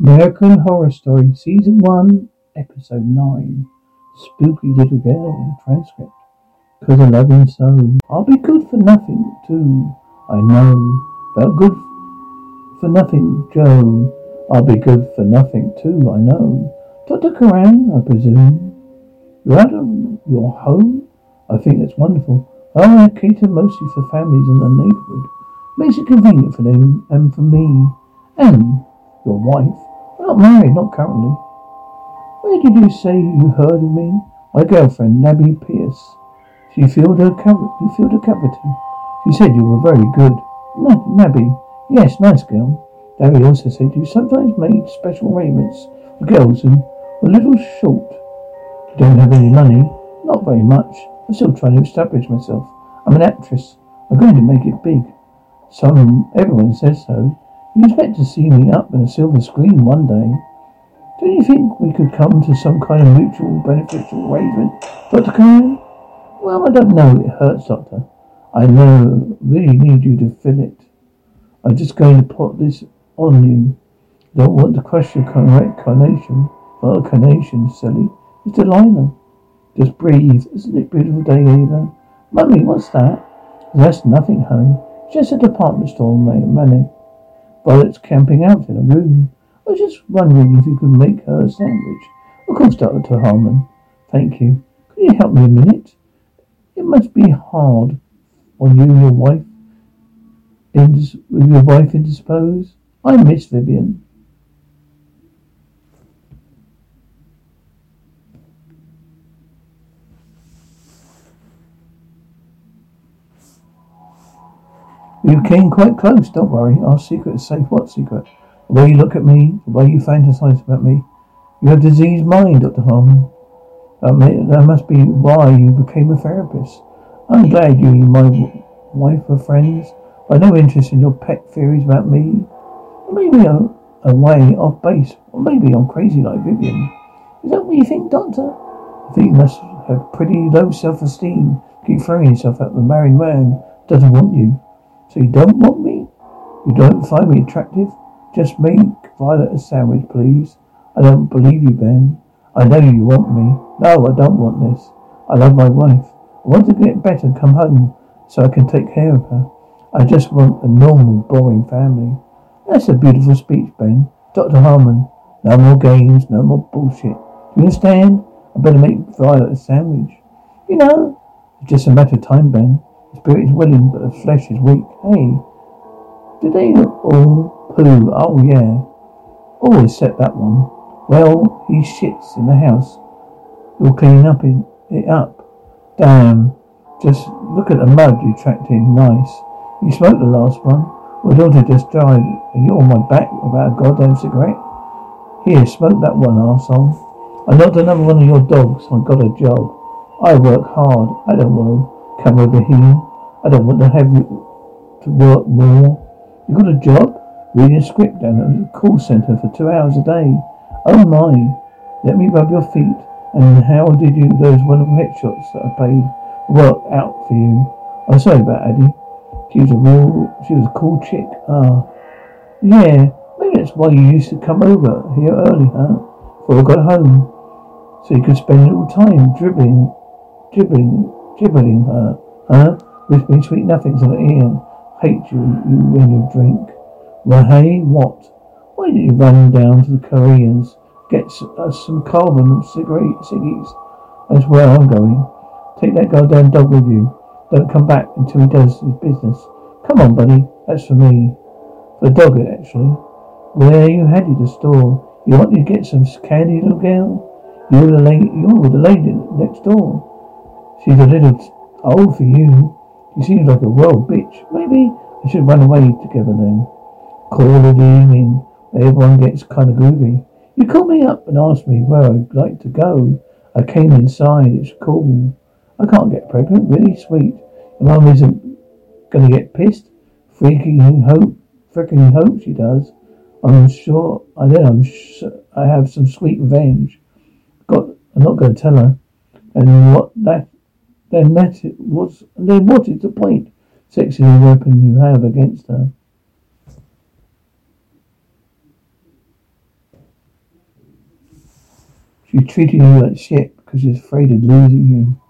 American Horror Story, Season 1, Episode 9. Spooky Little Girl, transcript. Cause I love him so. I'll be good for nothing, too. I know. Felt good for nothing, Joe. I'll be good for nothing, too, I know. Dr. Curran, I presume. You're out of your home? I think that's wonderful. Oh, I cater mostly for families in the neighborhood. Makes it convenient for them and for me. And your wife. Not married, not currently. Where did you say you heard of me? My girlfriend, Nabby Pierce. She filled her cav- you filled her cavity. She said you were very good. N- Nabby. Yes, nice girl. Nabby also said you sometimes made special arrangements for girls who were a little short. Don't have any money. Not very much. I'm still trying to establish myself. I'm an actress. I'm going to make it big. Some, everyone says so. You expect to see me up in a silver screen one day. Don't you think we could come to some kind of mutual beneficial arrangement, Dr. Well, I don't know. It hurts, Doctor. I know, really need you to fill it. I'm just going to put this on you. Don't want to crush your carnation. Not a carnation, silly. It's a liner. Just breathe. Isn't it beautiful day, Ava? Mummy, what's that? That's nothing, honey. Just a department store, Manny. Violet's camping out in a room. I was just wondering if you could make her a sandwich. Of course, Dr. Harmon. Thank you. Could you help me a minute? It must be hard on you and your wife indis- with your wife indisposed. I miss Vivian. You came quite close, don't worry. Our secret is safe. What secret? The way you look at me, the way you fantasize about me. You have diseased mind, Dr. Harmon. That, may, that must be why you became a therapist. I'm glad you and my wife are friends. I have no interest in your pet theories about me. Maybe I'm a way off base, or maybe I'm crazy like Vivian. Is that what you think, Doctor? I think you must have pretty low self-esteem. Keep throwing yourself at the married man doesn't want you. So you don't want me? You don't find me attractive? Just make Violet a sandwich, please. I don't believe you, Ben. I know you want me. No, I don't want this. I love my wife. I want to get better and come home so I can take care of her. I just want a normal, boring family. That's a beautiful speech, Ben. Dr. Harmon. No more games, no more bullshit. Do you understand? I better make Violet a sandwich. You know, it's just a matter of time, Ben. The spirit is willing, but the flesh is weak. Hey, did they all poo? Oh, yeah. Always except that one. Well, he shits in the house. You're cleaning up in, it up. Damn. Just look at the mud you tracked in. Nice. You smoked the last one. My daughter just died, and you're on my back without a goddamn cigarette. Here, smoke that one, arsehole. I'm not another one of your dogs. I've got a job. I work hard. I don't to come over here. I don't want to have you to work more. You got a job? Reading a script down at the call centre for two hours a day. Oh my. Let me rub your feet. And how did you those wonderful headshots that I paid work out for you? I'm sorry about Addie. She was a real, she was a cool chick. Ah. Yeah, maybe that's why you used to come over here early, huh? Before I got home. So you could spend a little time dribbling, dribbling, dribbling her, huh? Whispering sweet nothings in her ear. Hate you, you when you drink. Well, hey, what? Why didn't you run down to the Koreans? Get us uh, some carbon cigarette ciggies. That's where I'm going. Take that goddamn dog with you. Don't come back until he does his business. Come on, buddy. That's for me. For the dog, actually. Where you headed? The store. You want to get some candy, little girl? You're the lady. You're the lady next door. She's a little old for you. She seems like a royal bitch. Maybe I should run away together then. Call it evening. Everyone gets kind of groovy. You called me up and asked me where I'd like to go. I came inside. It's cool. I can't get pregnant. Really sweet. Your mum isn't gonna get pissed. Freaking hope. Freaking hope she does. I'm sure. I then I'm sure I have some sweet revenge. Got. I'm not gonna tell her. And what that. Then that was. Then what is the point? Sexy weapon you have against her. She's treating you like shit because she's afraid of losing you.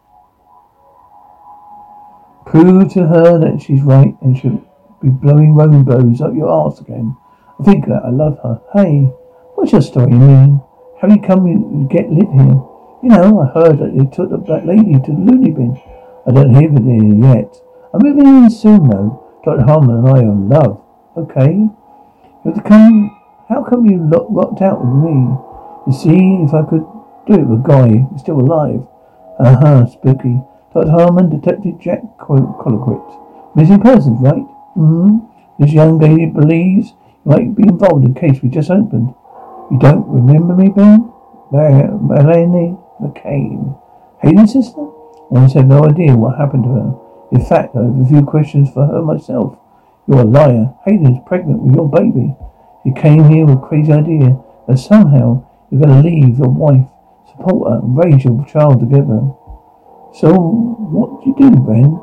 Prove to her that she's right and she'll be blowing rainbows up your arse again. I think that I love her. Hey, what's your story, mean? How you come you get lit here? You know, I heard that they took black lady to the loony bin. I don't hear it here yet. I'm moving in soon though. Dr. Harmon and I are in love. Okay. You have come how come you locked out with me? You see if I could do it with a guy who's still alive. Uh-huh, spooky. Dr. Harmon, Detective Jack Colquitt. Missing persons, right? hmm This young lady believes you might be involved in a case we just opened. You don't remember me, Ben? Melanie McClaine. Hayden's sister? I have no idea what happened to her. In fact, I have a few questions for her myself. You're a liar. Hayden's pregnant with your baby. You came here with a crazy idea that somehow you're going to leave your wife, support her, and raise your child together. So, what did you do, Ben?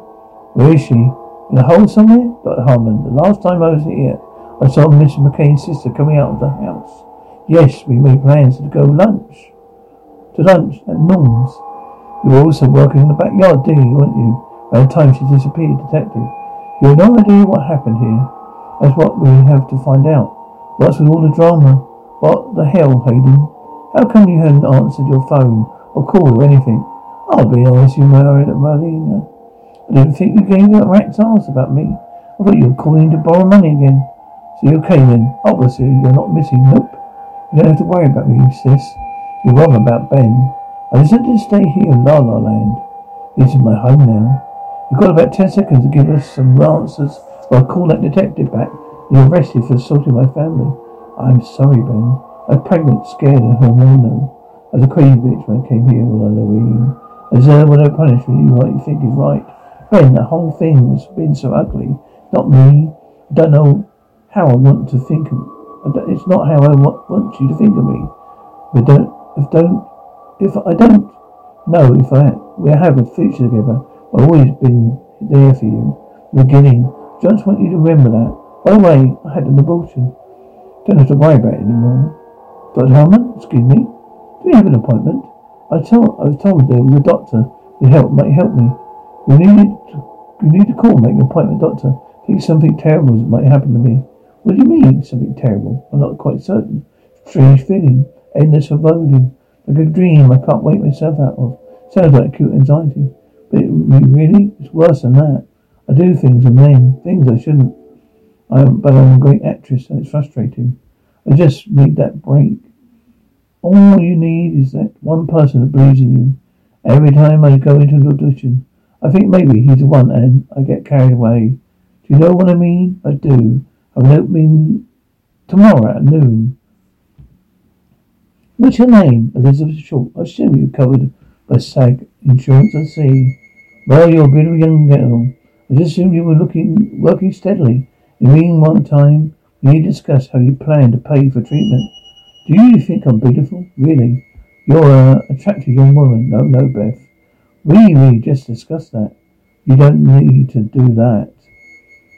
Where is she? In a hole somewhere? Dr. Harmon, the last time I was here, I saw Mr. McClaine's sister coming out of the house. Yes, we made plans to go lunch. To lunch at Norm's. You were also working in the backyard, did you, weren't you? By the time she disappeared, detective. You have no idea what happened here. That's what we have to find out. What's with all the drama? What the hell, Hayden? How come you hadn't answered your phone or called or anything? I'll be honest, you married at Marlena. I didn't think you gave a rat's ass about me. I thought you were calling to borrow money again. So you're okay then? Obviously, you're not missing. Nope. You don't have to worry about me, sis. You're wrong about Ben. I decided to stay here in La La Land. This is my home now. You've got about ten seconds to give us some answers or I'll call that detective back. You're arrested for assaulting my family. I'm sorry, Ben. I'm pregnant, scared, and hormonal. I was a crazy bitch when I came here on Halloween. I deserve what I punish for you what you think is right. Ben, the whole thing has been so ugly. Not me. I don't know how I want to think of it. it's not how I want, want you to think of me. I don't, if don't, if I don't know if I we have a future together, I've always been there for you. Beginning. Just want you to remember that. By the way, I had an abortion. Don't have to worry about it anymore. Dr. Harmon, excuse me. Do we have an appointment? I told I was told there was a doctor who help might help me. You need you need to call, make an appointment, doctor. I think something terrible might happen to me. What do you mean, something terrible? I'm not quite certain. Strange feeling, endless foreboding, like a dream I can't wake myself out of. Sounds like acute anxiety, but it really it's worse than that. I do things and men, things I shouldn't. I am, but I'm a great actress and it's frustrating. I just need that break. All you need is that one person that believes in you. Every time I go into an audition, I think maybe he's the one and I get carried away. Do you know what I mean? I do. I'm opening tomorrow at noon. What's your name? Elizabeth Short. I assume you're covered by SAG insurance, I see. Well, you're a beautiful young girl. I just assumed you were looking, working steadily. In the one time, we need to discuss how you plan to pay for treatment. Do you think I'm beautiful? Really? You're an attractive young woman. No, no, Beth. We, we just discussed that. You don't need to do that.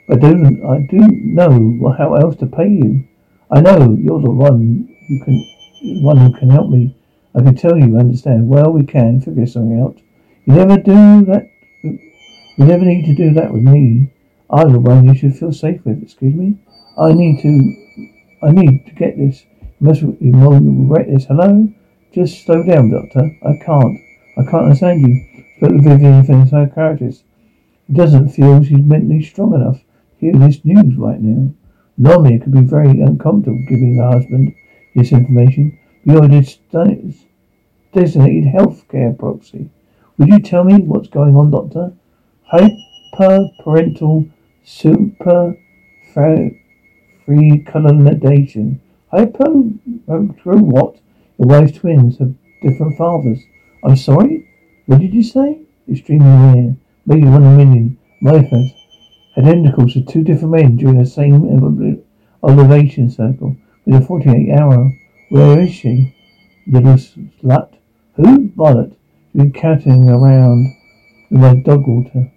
I do, I do know how else to pay you. I know you're the one who can, one who can help me. I can tell you understand. Well, we can figure something out. You never do that you never need to do that with me. I'm the one you should feel safe with. Excuse me? I need to, I need to get this. You must, must this. Hello? Just slow down, Doctor. I can't. I can't understand you. But with Vivian from the psychiatrist. He doesn't feel she's mentally strong enough to hear this news right now. Normally it could be very uncomfortable giving her husband this information. You're a designated healthcare proxy. Would you tell me what's going on, Doctor? Hyperparental super free colonization. What? Your wife's twins have different fathers. I'm sorry? What did you say? Extremely rare. Maybe one in a million. My has had with two different men during the same ovulation cycle within 48 hour. Where is she? Little slut. Who? Violet. She's been catting around with my dog water.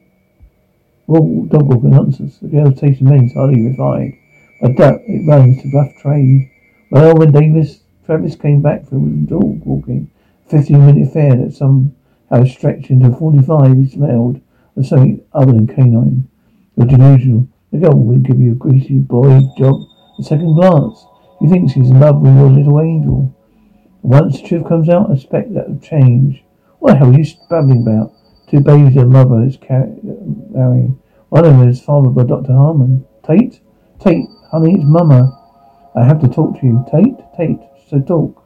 Well, dog walking nonsense. The girl's taste of men is hardly refined. I doubt it runs to rough trade. Well, when Davis Travis came back from dog walking, 15 minute affair that somehow stretched into 45 he smelled of something other than canine. You're delusional. The girl will give you a greasy boy job at second glance. He thinks he's in love with your little angel. Once the truth comes out, I expect that will change. What the hell are you babbling about? Two babies and a mother is carrying. One of them is fathered by Dr. Harmon. Tate? Tate, honey, it's Mama. I have to talk to you. Tate? Tate, so talk.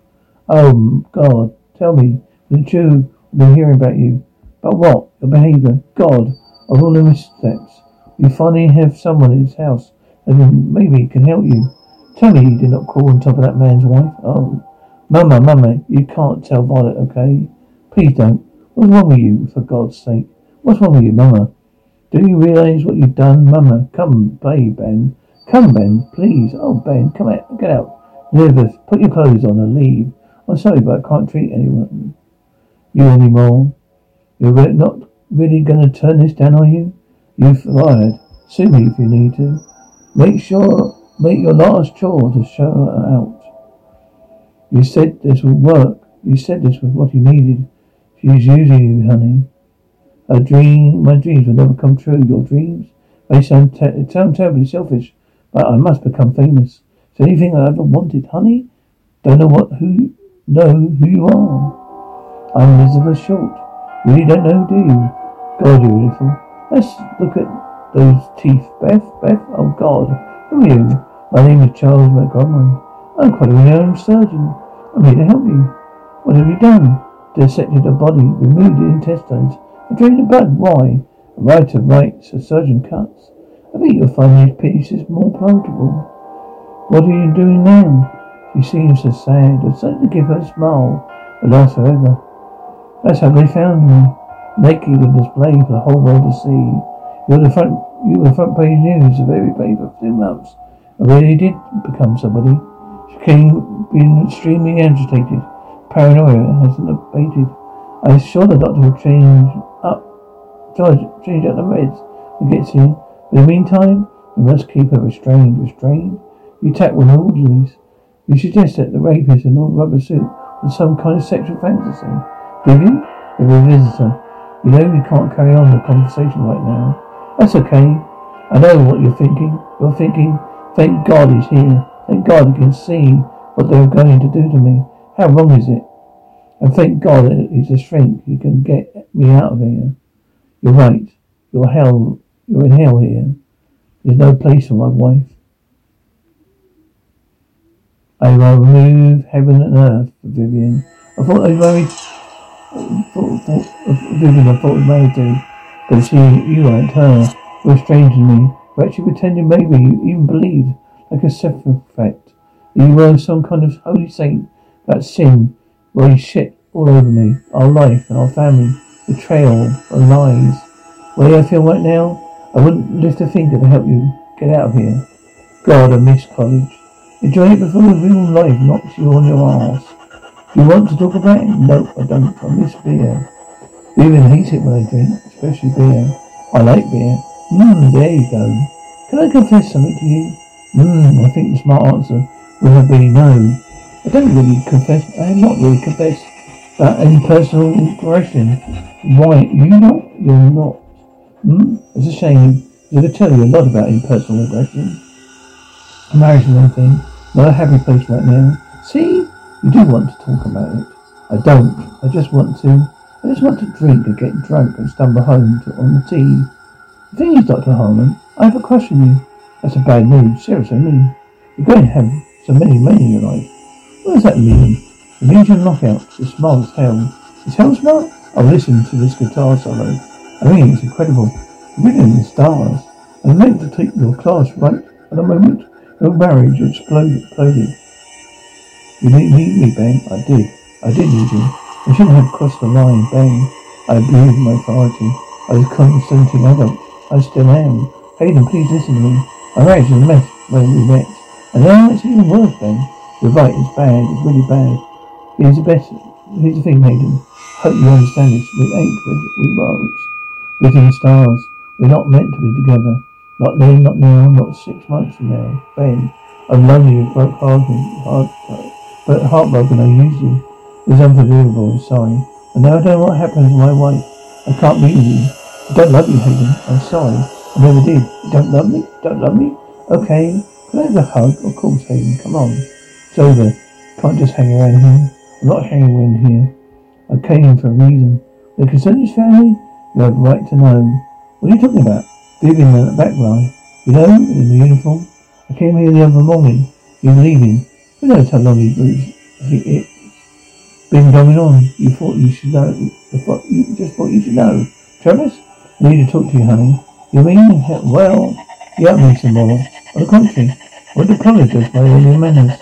Oh, God, tell me. The Jew I've been hearing about you. About what? Your behaviour. God, of all the missteps. You finally have someone in his house and maybe can help you. Tell me you did not call on top of that man's wife. Oh, Mama, Mama, you can't tell Violet, okay? Please don't. What's wrong with you, for God's sake? What's wrong with you, Mama? Do you realize what you've done, Mama? Come, play, Ben. Come, Ben, please. Oh, Ben, come out. Get out. Elizabeth, put your clothes on and leave. I'm sorry, but I can't treat anyone you anymore. You're not really going to turn this down, are you? You've fired. Sue me if you need to. Make sure, make your last chore to show her out. You said this would work. You said this was what you needed. She's using you, honey. A dream, my dreams will never come true. Your dreams may sound, te- sound terribly selfish, but I must become famous. It's anything I ever wanted, honey. Don't know what, who, know who you are. I'm Elizabeth Short. Really don't know, do you? God, you're beautiful. Let's look at those teeth. Beth, Beth, oh God. Who are you? My name is Charles Montgomery. I'm quite a renowned surgeon. I'm here to help you. What have you done? Dissected a body, removed the intestines, and drained the blood. Why? A writer writes, a surgeon cuts. I think you'll find these pieces more palatable. What are you doing now? She seems so sad. I decided to give her a smile that lasts forever. That's how they found me. Naked on display for the whole world to see. You're the front you were the front page news of every paper for two months. I really did become somebody. She came being extremely agitated. Paranoia hasn't abated. I saw the doctor will change up charge change up the meds he gets here. In the meantime, we must keep her restrained. Restrained? You attack with orderlies. You suggest that the rapist in a rubber suit was some kind of sexual fantasy. Did you? A visitor. You know we can't carry on the conversation right now. That's okay. I know what you're thinking. You're thinking, thank God he's here. Thank God he can see what they're going to do to me. How wrong is it? And thank God he's a shrink. He can get me out of here. You're right. You're hell. You're in hell here. There's no place for my wife. I will remove heaven and earth for Vivian. I thought I married Vivian I thought was married to, but she, you weren't her. You were strange to me. You actually pretended maybe you even believed, like a effect, that you were some kind of holy saint. That sin, well, you shit all over me, our life and our family, betrayal and lies. Where I feel right now, I wouldn't lift a finger to help you get out of here. God, I miss college. Enjoy it before the real life knocks you on your ass. You want to talk about it? No, I don't. I miss beer. Vivian hates it when I drink, especially beer. I like beer. Mmm, there you go. Can I confess something to you? Mmm, I think the smart answer would have been no. I don't really confess. I have not really confessed about any personal aggression. Why? You not? You're not. Hmm? It's a shame. I could tell you a lot about impersonal aggression. Marriage is one thing. Not a happy place right now. See? You do want to talk about it. I don't. I just want to. I just want to drink and get drunk and stumble home to, on the tea. The thing is, Dr. Harmon, I have a crush on you. That's a bad news. Seriously, I mean, you're going to have so many men in your life. What does that mean? It means you're knockout. You're smart as hell. Is hell smart? Oh, listen to this guitar solo. I mean, it's incredible. Written in stars. I meant to take your class right at the moment your marriage exploded. exploded. You didn't need me, Ben. I did. I did need you. I shouldn't have crossed the line, Ben. I abused my authority. I was consenting adult. I still am. Hayden, please listen to me. My marriage was a mess when we met. And now it's even worse, Ben. You're right, it's bad. It's really bad. Here's the best. Here's the thing, Hayden. I hope you understand this. We ain't with we roads. Written stars. We're not meant to be together. Not then, not now, not six months from now. Ben, I love you, broke hard, hard, but heartbroken I used you. It's unforgivable, sorry. But now I don't know what happened to my wife. I can't with you. I don't love you, Hayden. I'm sorry. I never did. You don't love me? Don't love me? Okay. Can I have a hug? Of course, Hayden. Come on. It's over. Can't just hang around here. I'm not hanging around here. I came for a reason. The Consensus family? You have a right to know. What are you talking about? Vivian in the back line. You know, in the uniform. I came here the other morning. He was leaving. Who knows how long he it's been going on? You thought you should know. You, thought, you just thought you should know. Travis? I need to talk to you, honey. You mean? Well, you have me some more. On the contrary, I would apologize for all your manners.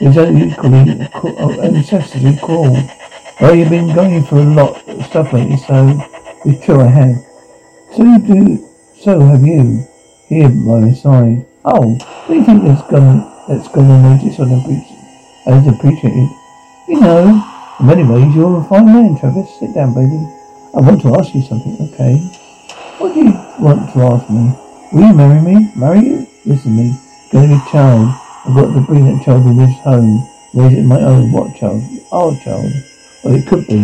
It was equally uh, necessity cruel. Well, you've been going through a lot of stuff lately, so it's true I have. So you do, so have you. Here by my side. Oh, do you think that's gonna, that's gonna notice on appreciate, as appreciated? You know, in many ways you're a fine man, Travis. Sit down, baby. I want to ask you something, okay? What do you want to ask me? Will you marry me? Marry you? Listen to me. Gonna be a child. I've got to bring that child in this home. Raise it my own. What child? Our child. Well, it could be.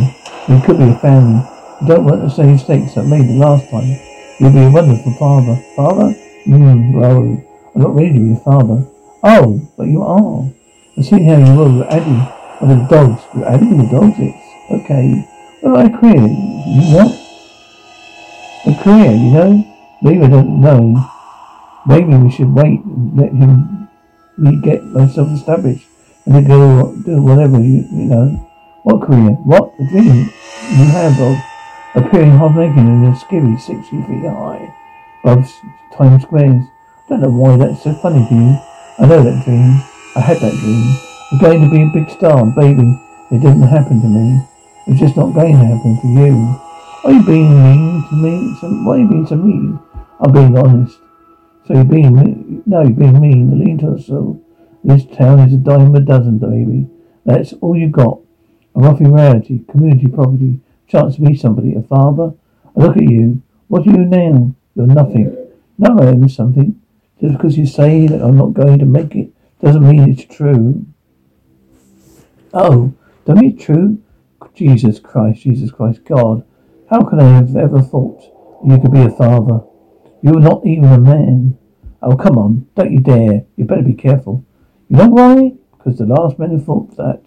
It could be a family. I don't want the same mistakes I made the last time. You'll be a wonderful father. Father? Hmm, well, I'm not ready to be a father. Oh, but you are. I see how you with Addie. With the dogs. With the dogs, it's okay. Well, I career. You what? A career, you know? Maybe I don't know. Maybe we should wait and let him me get myself established and then go do whatever you you know. What career? What? The dream you have of appearing half naked in a skivvy sixty feet high above Times Squares. I don't know why that's so funny to you. I know that dream. I had that dream. I'm going to be a big star, baby. It didn't happen to me. It's just not going to happen for you. Are you being mean to me? Why are you being so mean? I'm being honest. So you're being mean? No, you're being mean. Lean to us so. This town is a dime a dozen, baby. That's all you got. A rough reality, community property, chance to be somebody, a father. I look at you. What are you now? You're nothing. No, I am something. Just because you say that I'm not going to make it doesn't mean it's true. Oh, don't be true? Jesus Christ, Jesus Christ, God. How could I have ever thought you could be a father? You're not even a man. Oh, come on. Don't you dare. You better be careful. You know why? Because the last man who thought that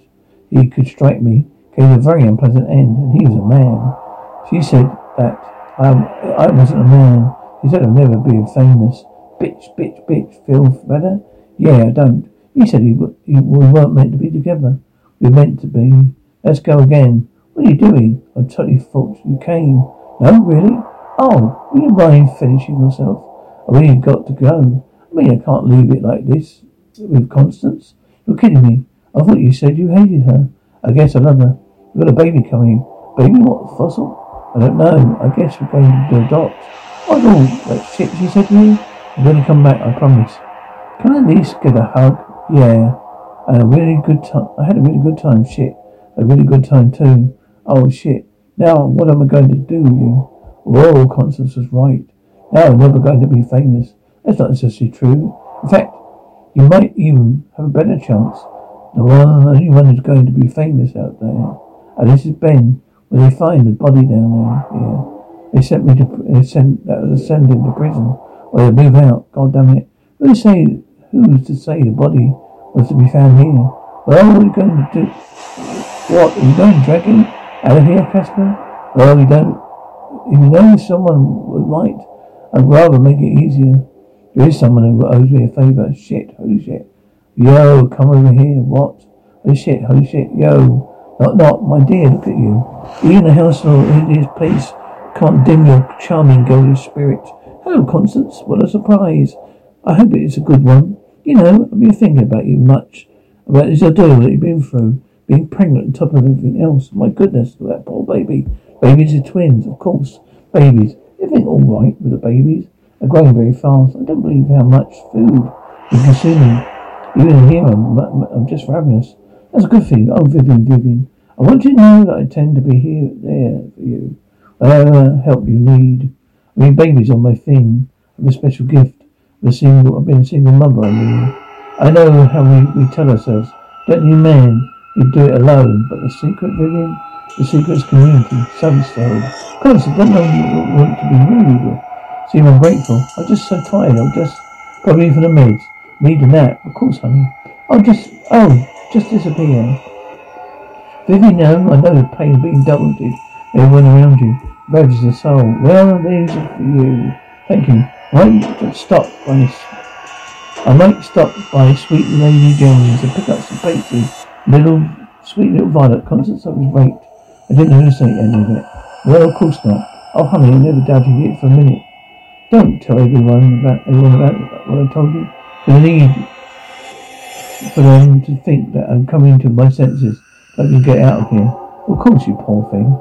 he could strike me came to a very unpleasant end, and he was a man. She said that I, I wasn't a man. She said I'd never be famous. Bitch, bitch, bitch. Feel better? Yeah, I don't. He said he, he, we weren't meant to be together. Were meant to be. Let's go again. What are you doing? I totally thought you came. No, really? Oh, will you mind finishing yourself? I really got to go. I mean, I can't leave it like this with Constance. You're kidding me. I thought you said you hated her. I guess I love her. We've got a baby coming. Baby what? Fossil? I don't know. I guess we're going to adopt. No, that shit she said to me. I'm going to come back, I promise. Can I at least get a hug? Yeah. And a really good time. I had a really good time. Shit. A really good time too. Oh shit. Now what am I going to do you? Whoa, Constance was right. Now I'm never going to be famous. That's not necessarily true. In fact, you might even have a better chance. The only one who's going to be famous out there. And this is Ben. Where they find the body down there. Yeah. They sent me to, they sent, that was him to prison. Or they move out. God damn it. Who's to say, who's to say the body was to be found here? Well, what are we going to do? What? Are you going to drag him out of here, Casper? Well, we don't. If you know someone would might, I'd rather make it easier. There is someone who owes me a favour. Shit, holy shit. Yo, come over here. What? Holy shit, holy shit. Yo. Not, not, my dear, look at you. Even the house in this place can't dim your charming golden spirit. Hello, Constance. What a surprise. I hope it's a good one. You know, I've been thinking about you much. About this ordeal that you've been through. Being pregnant on top of everything else. My goodness, that poor baby. Babies are twins, of course. Babies. Everything all right with the babies. They're growing very fast. I don't believe how much food you're consuming. Even here, I'm, I'm just ravenous. That's a good thing. Oh, Vivian, Vivian. I want you to know that I tend to be here, there for you. Whatever help you need. I mean, babies are my thing. I have a special gift. A single, I've been a single mother, I mean. I know how we, we tell ourselves. Don't you, man? You'd do it alone, but the secret, Vivian, the secret's community, so so. Constance, don't know want to be rude or seem ungrateful. I'm just so tired. I'm just probably even the meds. Need a nap, of course, honey. I'll just oh, just disappear. Vivian, no, I know the pain of being doubled. Everyone around you ravages the soul. Well, these are for you. Thank you. Right, just stop by. I might stop by sweet Lady Jane and pick up some pastry. Little sweet little Violet. Constance was raped. I didn't hallucinate any of it. Well, of course not. Oh, honey, I never doubted it for a minute. Don't tell everyone about everyone about what I told you. I need for them to think that I'm coming to my senses. I can get out of here. Of course, you poor thing.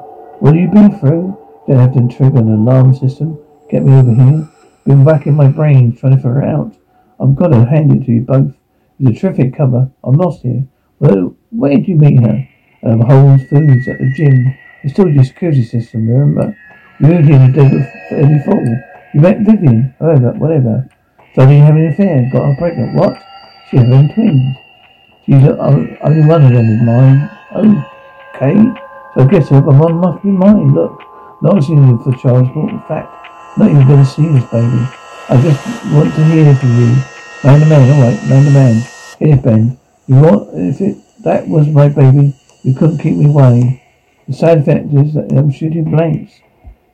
Have you been through? Don't have to trigger an alarm system. Get me over here. Been racking my brain trying to figure it out. I've got to hand it to you both. It's a terrific cover. I'm lost here. Well, where did you meet her? Um, Whole Foods at the gym. It's still your security system, remember? We moved here the day before. You met Vivian. Whatever, whatever. Started having an affair. Got her pregnant. What? She's having twins. She's only one of them is mine. Oh, Okay. So I guess the one must be mine. Look. Not asking for child support. In fact, not even going to see this baby. I just want to hear from you. Man to man, alright, man to man. Here, Ben. You want, if it, that was my baby, you couldn't keep me away. The sad fact is that I'm shooting blanks.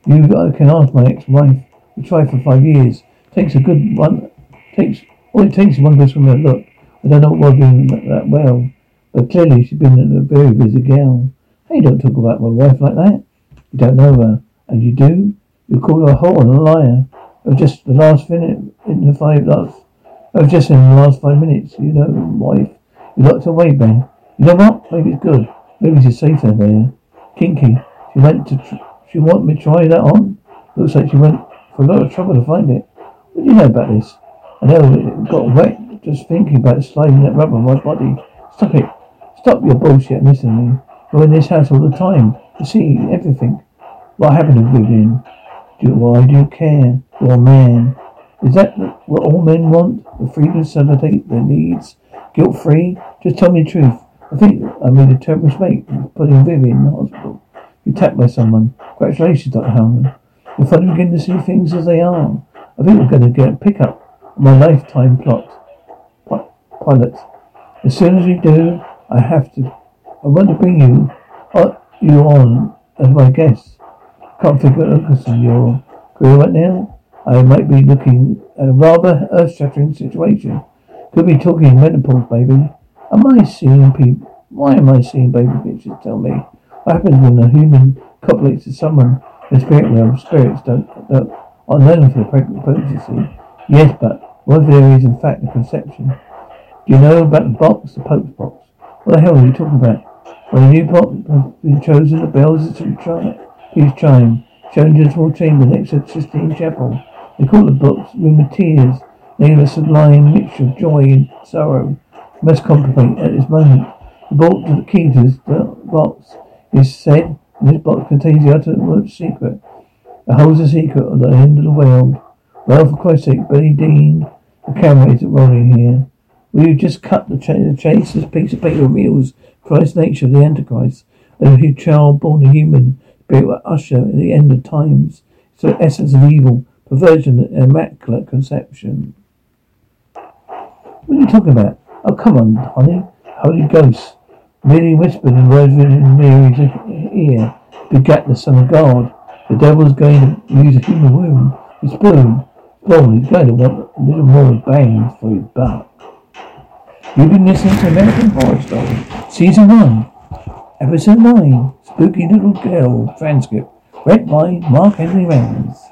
You can ask my ex-wife. We tried for five years. Takes a good one. Takes all it takes is one good swimmer. Look, I don't know what we're doing that well, but clearly she's been a very busy girl. Hey, don't talk about my wife like that. You don't know her, and you do. You call her a whore and a liar. Of just the last minute in the five last. Of just in the last five minutes, you know, wife. You locked away, Ben. You know what? Maybe it's good. Maybe she's safer there. Kinky. She went to. Tr- she want me to try that on. Looks like she went for a lot of trouble to find it. What do you know about this? I know it got wet just thinking about sliding that rubber on my body. Stop it. Stop your bullshit listen to me. We're in this house all the time. You see everything. What happened to Vivian? Do, why do care? A man. Is that what all men want? The freedom to celebrate their needs? Guilt free? Just tell me the truth. I think I made a terrible mistake putting Vivian in the hospital. You attacked by someone. Congratulations, Dr. Hellman. You're finally beginning to see things as they are. I think we're going to get a pickup my lifetime plot. Pilot. As soon as we do, I have to. I want to bring you, uh, you on as my guest. Can't figure out because of your career right now. I might be looking at a rather earth-shattering situation. Could be talking menopause, baby. Am I seeing people? Why am I seeing baby pictures? Tell me. What happens when a human copulates to someone in spirit realm? Spirits don't, don't are known for pregnant pregnancy. Yes, but what if there is in fact a conception? Do you know about the box, the Pope's box? What the hell are you talking about? When a new box has been chosen, the bells is to chime. Please chime. Shown to the small chamber next to the Sistine Chapel. They call the box Room of Tears. Name a sublime mixture of joy and sorrow. Must contemplate at this moment. The bolt to the key to this box is said, and this box contains the ultimate secret. It holds the secret of the end of the world. Well, for Christ's sake, Billie Dean, the camera isn't rolling here. Will you just cut the, ch- the chase? This piece of paper reveals Christ's nature the Antichrist. And a child born a human spirit will usher in the end of times. It's the essence of evil, perversion, and immaculate conception. What are you talking about? Oh, come on, honey. Holy Ghost. Merely whispered in Virgin Mary's ear, begat the Son of God. The devil's going to use a human womb. His spoon. Spawn, he's going to want a little more bang for his buck. You've been listening to American Horror Story, Season 1, Episode 9, Spooky Little Girl Transcript, read by Mark Henry Rams.